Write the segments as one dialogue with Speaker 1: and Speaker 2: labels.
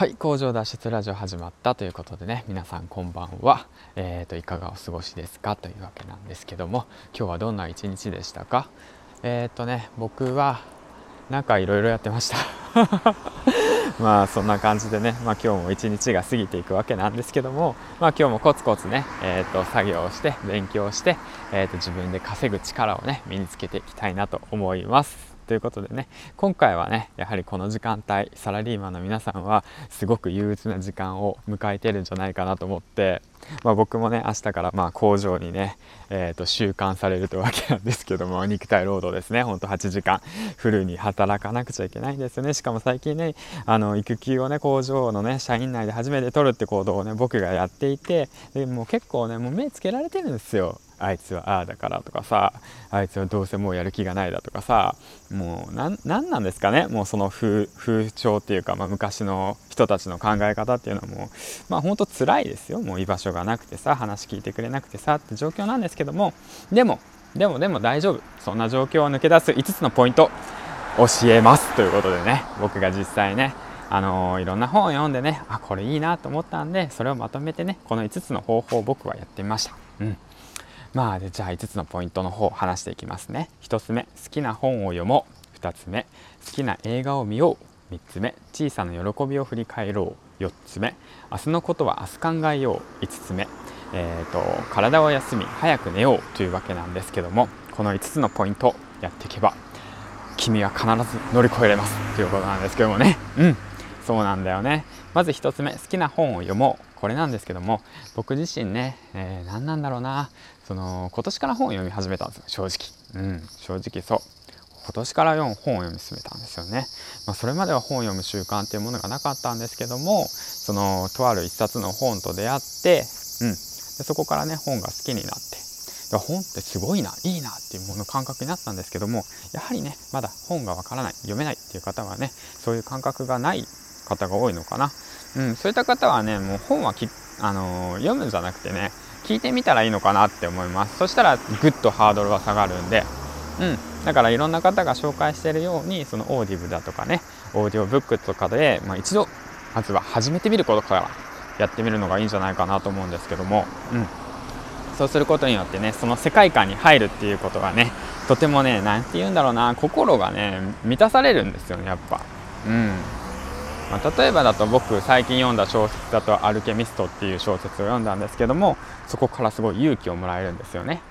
Speaker 1: はい工場脱出ラジオ始まったということでね皆さんこんばんは。えーといかがお過ごしですかというわけなんですけども今日はどんな一日でしたか？えーとね僕はなんかいろいろやってました。まあそんな感じでね、まあ、今日も一日が過ぎていくわけなんですけども、まあ、今日もコツコツね、えー、と作業をして勉強して、えー、と自分で稼ぐ力をね身につけていきたいなと思います。ということでね今回はねやはりこの時間帯サラリーマンの皆さんはすごく憂鬱な時間を迎えてるんじゃないかなと思って、まあ、僕もね明日からまあ工場にね、えー、と収監されるというわけなんですけども肉体労働ですね。ほんと8時間フルに働かなくちゃいけないんですよね。しかも最近ねあの育休をね工場のね社員内で初めて取るって行動をね僕がやっていてでもう結構ねもう目つけられてるんですよ。あいつはああだからとかさあいつはどうせもうやる気がないだとかさもう何なんですかね。もうその風潮っていうか、まあ、昔の人たちの考え方っていうのはもうまあほんと辛いですよ。もう居場所がなくてさ話聞いてくれなくてさって状況なんですけども。でもでもでも大丈夫。そんな状況を抜け出す5つのポイント教えますということでね。僕が実際ねあのー、いろんな本を読んでねあこれいいなと思ったんでそれをまとめてねこの5つの方法を僕はやってみました。うん。まあじゃあ5つのポイントの方話していきますね。1つ目好きな本を読もう。2つ目好きな映画を見よう。3つ目小さな喜びを振り返ろう。4つ目明日のことは明日考えよう。5つ目えーと、体を休み早く寝よう。というわけなんですけどもこの5つのポイントやっていけば君は必ず乗り越えれます。ということなんですけどもね。うん。そうなんだよね。まず1つ目好きな本を読もう。これなんですけども僕自身ね、えー、何なんだろうな。その今年から本を読み始めたんですよ正直。うん正直そう。今年から本を読み進めたんですよね、まあ、それまでは本を読む習慣っていうものがなかったんですけどもそのとある一冊の本と出会って、うん、でそこからね本が好きになって。本ってすごいないいなっていうもの感覚になったんですけどもやはりねまだ本がわからない読めないっていう方はねそういう感覚がない方が多いのかな。うん、そういった方はねもう本はき、あのー、読むんじゃなくてね聞いてみたらいいのかなって思います。そしたらぐっとハードルは下がるんで、うん、だからいろんな方が紹介してるようにそのオーディブだとかねオーディオブックとかで、まあ、一度まずは始めてみることからやってみるのがいいんじゃないかなと思うんですけども、うん、そうすることによってねその世界観に入るっていうことがねとてもね何て言うんだろうな心がね満たされるんですよねやっぱ。うん。まあ、例えばだと僕最近読んだ小説だと「アルケミスト」っていう小説を読んだんですけどもそこからすごい勇気をもらえるんですよね。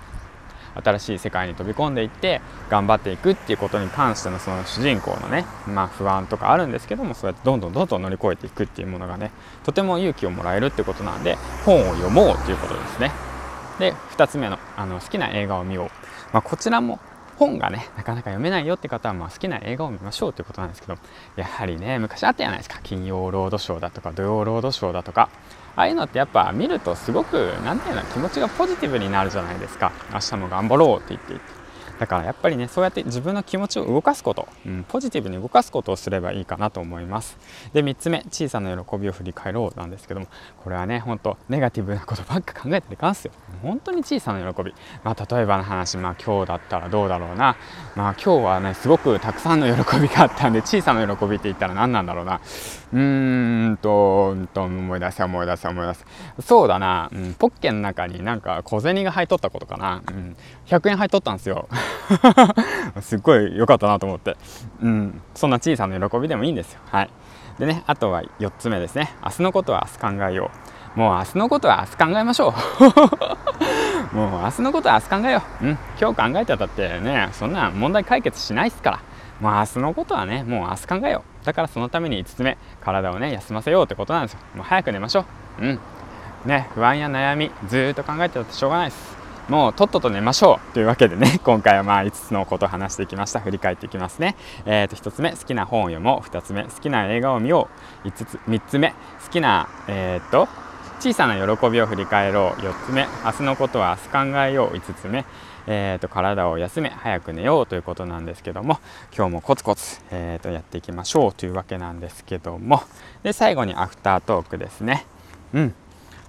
Speaker 1: 新しい世界に飛び込んでいって頑張っていくっていうことに関してのその主人公のね、まあ、不安とかあるんですけどもそうやってどんどんどんどん乗り越えていくっていうものがねとても勇気をもらえるってことなんで本を読もうということですね。で2つ目のあの好きな映画を見よう、まあ、こちらも本がねなかなか読めないよって方はまあ好きな映画を見ましょうということなんですけどやはりね昔あったじゃないですか。金曜ロードショーだとか土曜ロードショーだとか。ああいうのってやっぱ見るとすごく何ていうの気持ちがポジティブになるじゃないですか。明日も頑張ろうって言っていて。だからやっぱりねそうやって自分の気持ちを動かすこと、うん、ポジティブに動かすことをすればいいかなと思います。で3つ目小さな喜びを振り返ろうなんですけどもこれはねほんとネガティブなことばっか考えていかんすよ。本当に小さな喜び。まあ例えばの話まあ今日だったらどうだろうな。まあ今日はねすごくたくさんの喜びがあったんで小さな喜びって言ったら何なんだろうな。うーんとんと思い出せ思い出せ思い出せ。そうだな、うん、ポッケの中になんか小銭が入っとったことかな、うん、100円入っとったんですよ。すっごい良かったなと思って、うん、そんな小さな喜びでもいいんですよ。はい、でねあとは4つ目ですね。明日のことは明日考えよう。もう明日のことは明日考えましょう。もう明日のことは明日考えよう、うん、今日考えてたってねそんな問題解決しないっすから。もう明日のことはねもう明日考えよう。だからそのために5つ目体をね休ませようってことなんですよ。もう早く寝ましょう。うん。ね不安や悩みずっと考えてたってしょうがないです。もうとっとと寝ましょう。というわけでね 今回はまあ5つのことを話していきました。振り返っていきますね。えー、と1つ目好きな本を読もう。2つ目好きな映画を見よう。5つ3つ目好きなえっ、と小さな喜びを振り返ろう。4つ目明日のことは明日考えよう。5つ目えーと、体を休め早く寝ようということなんですけども今日もコツコツ、えーとやっていきましょう。というわけなんですけども。で最後にアフタートークですね。うん。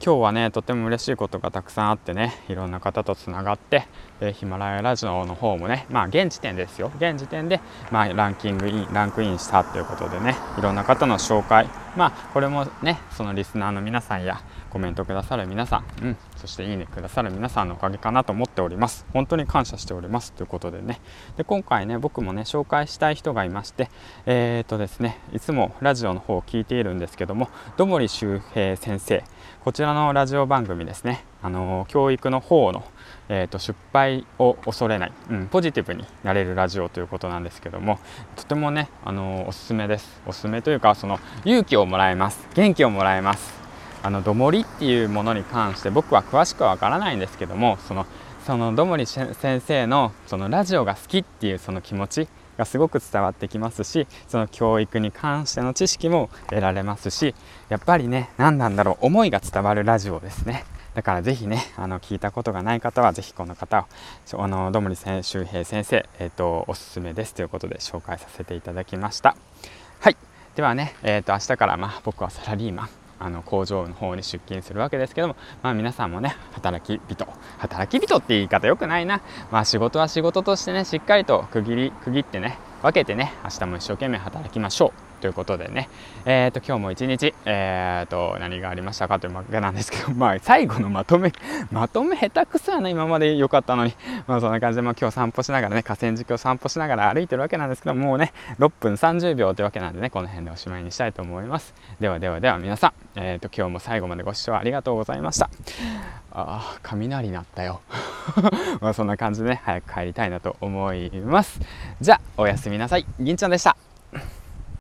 Speaker 1: 今日はねとても嬉しいことがたくさんあってねいろんな方とつながってでヒマラヤラジオの方もねまあ現時点ですよ。現時点で、まあ、ランキングインランクインしたということでねいろんな方の紹介まあこれもねそのリスナーの皆さんやコメントくださる皆さん、うん、そしていいねくださる皆さんのおかげかなと思っております。本当に感謝しております。ということでね。で今回ね僕もね紹介したい人がいましてえっ、とですねいつもラジオの方を聞いているんですけどもどもり周平先生。こちらのラジオ番組ですね。あの教育の方のえーと、失敗を恐れない、うん、ポジティブになれるラジオということなんですけどもとてもね、あのおすすめです。おすすめというかその勇気をもらえます。元気をもらえます。あのどもりっていうものに関して僕は詳しくはわからないんですけどもそのそのどもり先生のそのラジオが好きっていうその気持ちがすごく伝わってきますしその教育に関しての知識も得られますしやっぱりね何なんだろう思いが伝わるラジオですねだからぜひね、あの聞いたことがない方は、ぜひこの方を、あのどもり周平先生、えーと、おすすめですということで紹介させていただきました。はい、ではね、えーと、明日からまあ僕はサラリーマン、あの工場の方に出勤するわけですけども、まあ、皆さんもね働き人働き人って言い方よくないな、まあ、仕事は仕事としてねしっかりと区切り区切ってね分けてね明日も一生懸命働きましょうということでね、えーと、今日も一日、えーと、何がありましたかというわけなんですけど、まあ、最後のまとめ、まとめ下手くそやな、今まで良かったのに、まあ、そんな感じで、まあ、今日散歩しながらね、河川敷を散歩しながら歩いてるわけなんですけど、もうね、6分30秒というわけなんでね、この辺でおしまいにしたいと思います。ではではでは皆さん、えーと、今日も最後までご視聴ありがとうございました。ああ、雷鳴ったよ。まあそんな感じでね、早く帰りたいなと思います。じゃあ、おやすみなさい。銀ちゃんでした。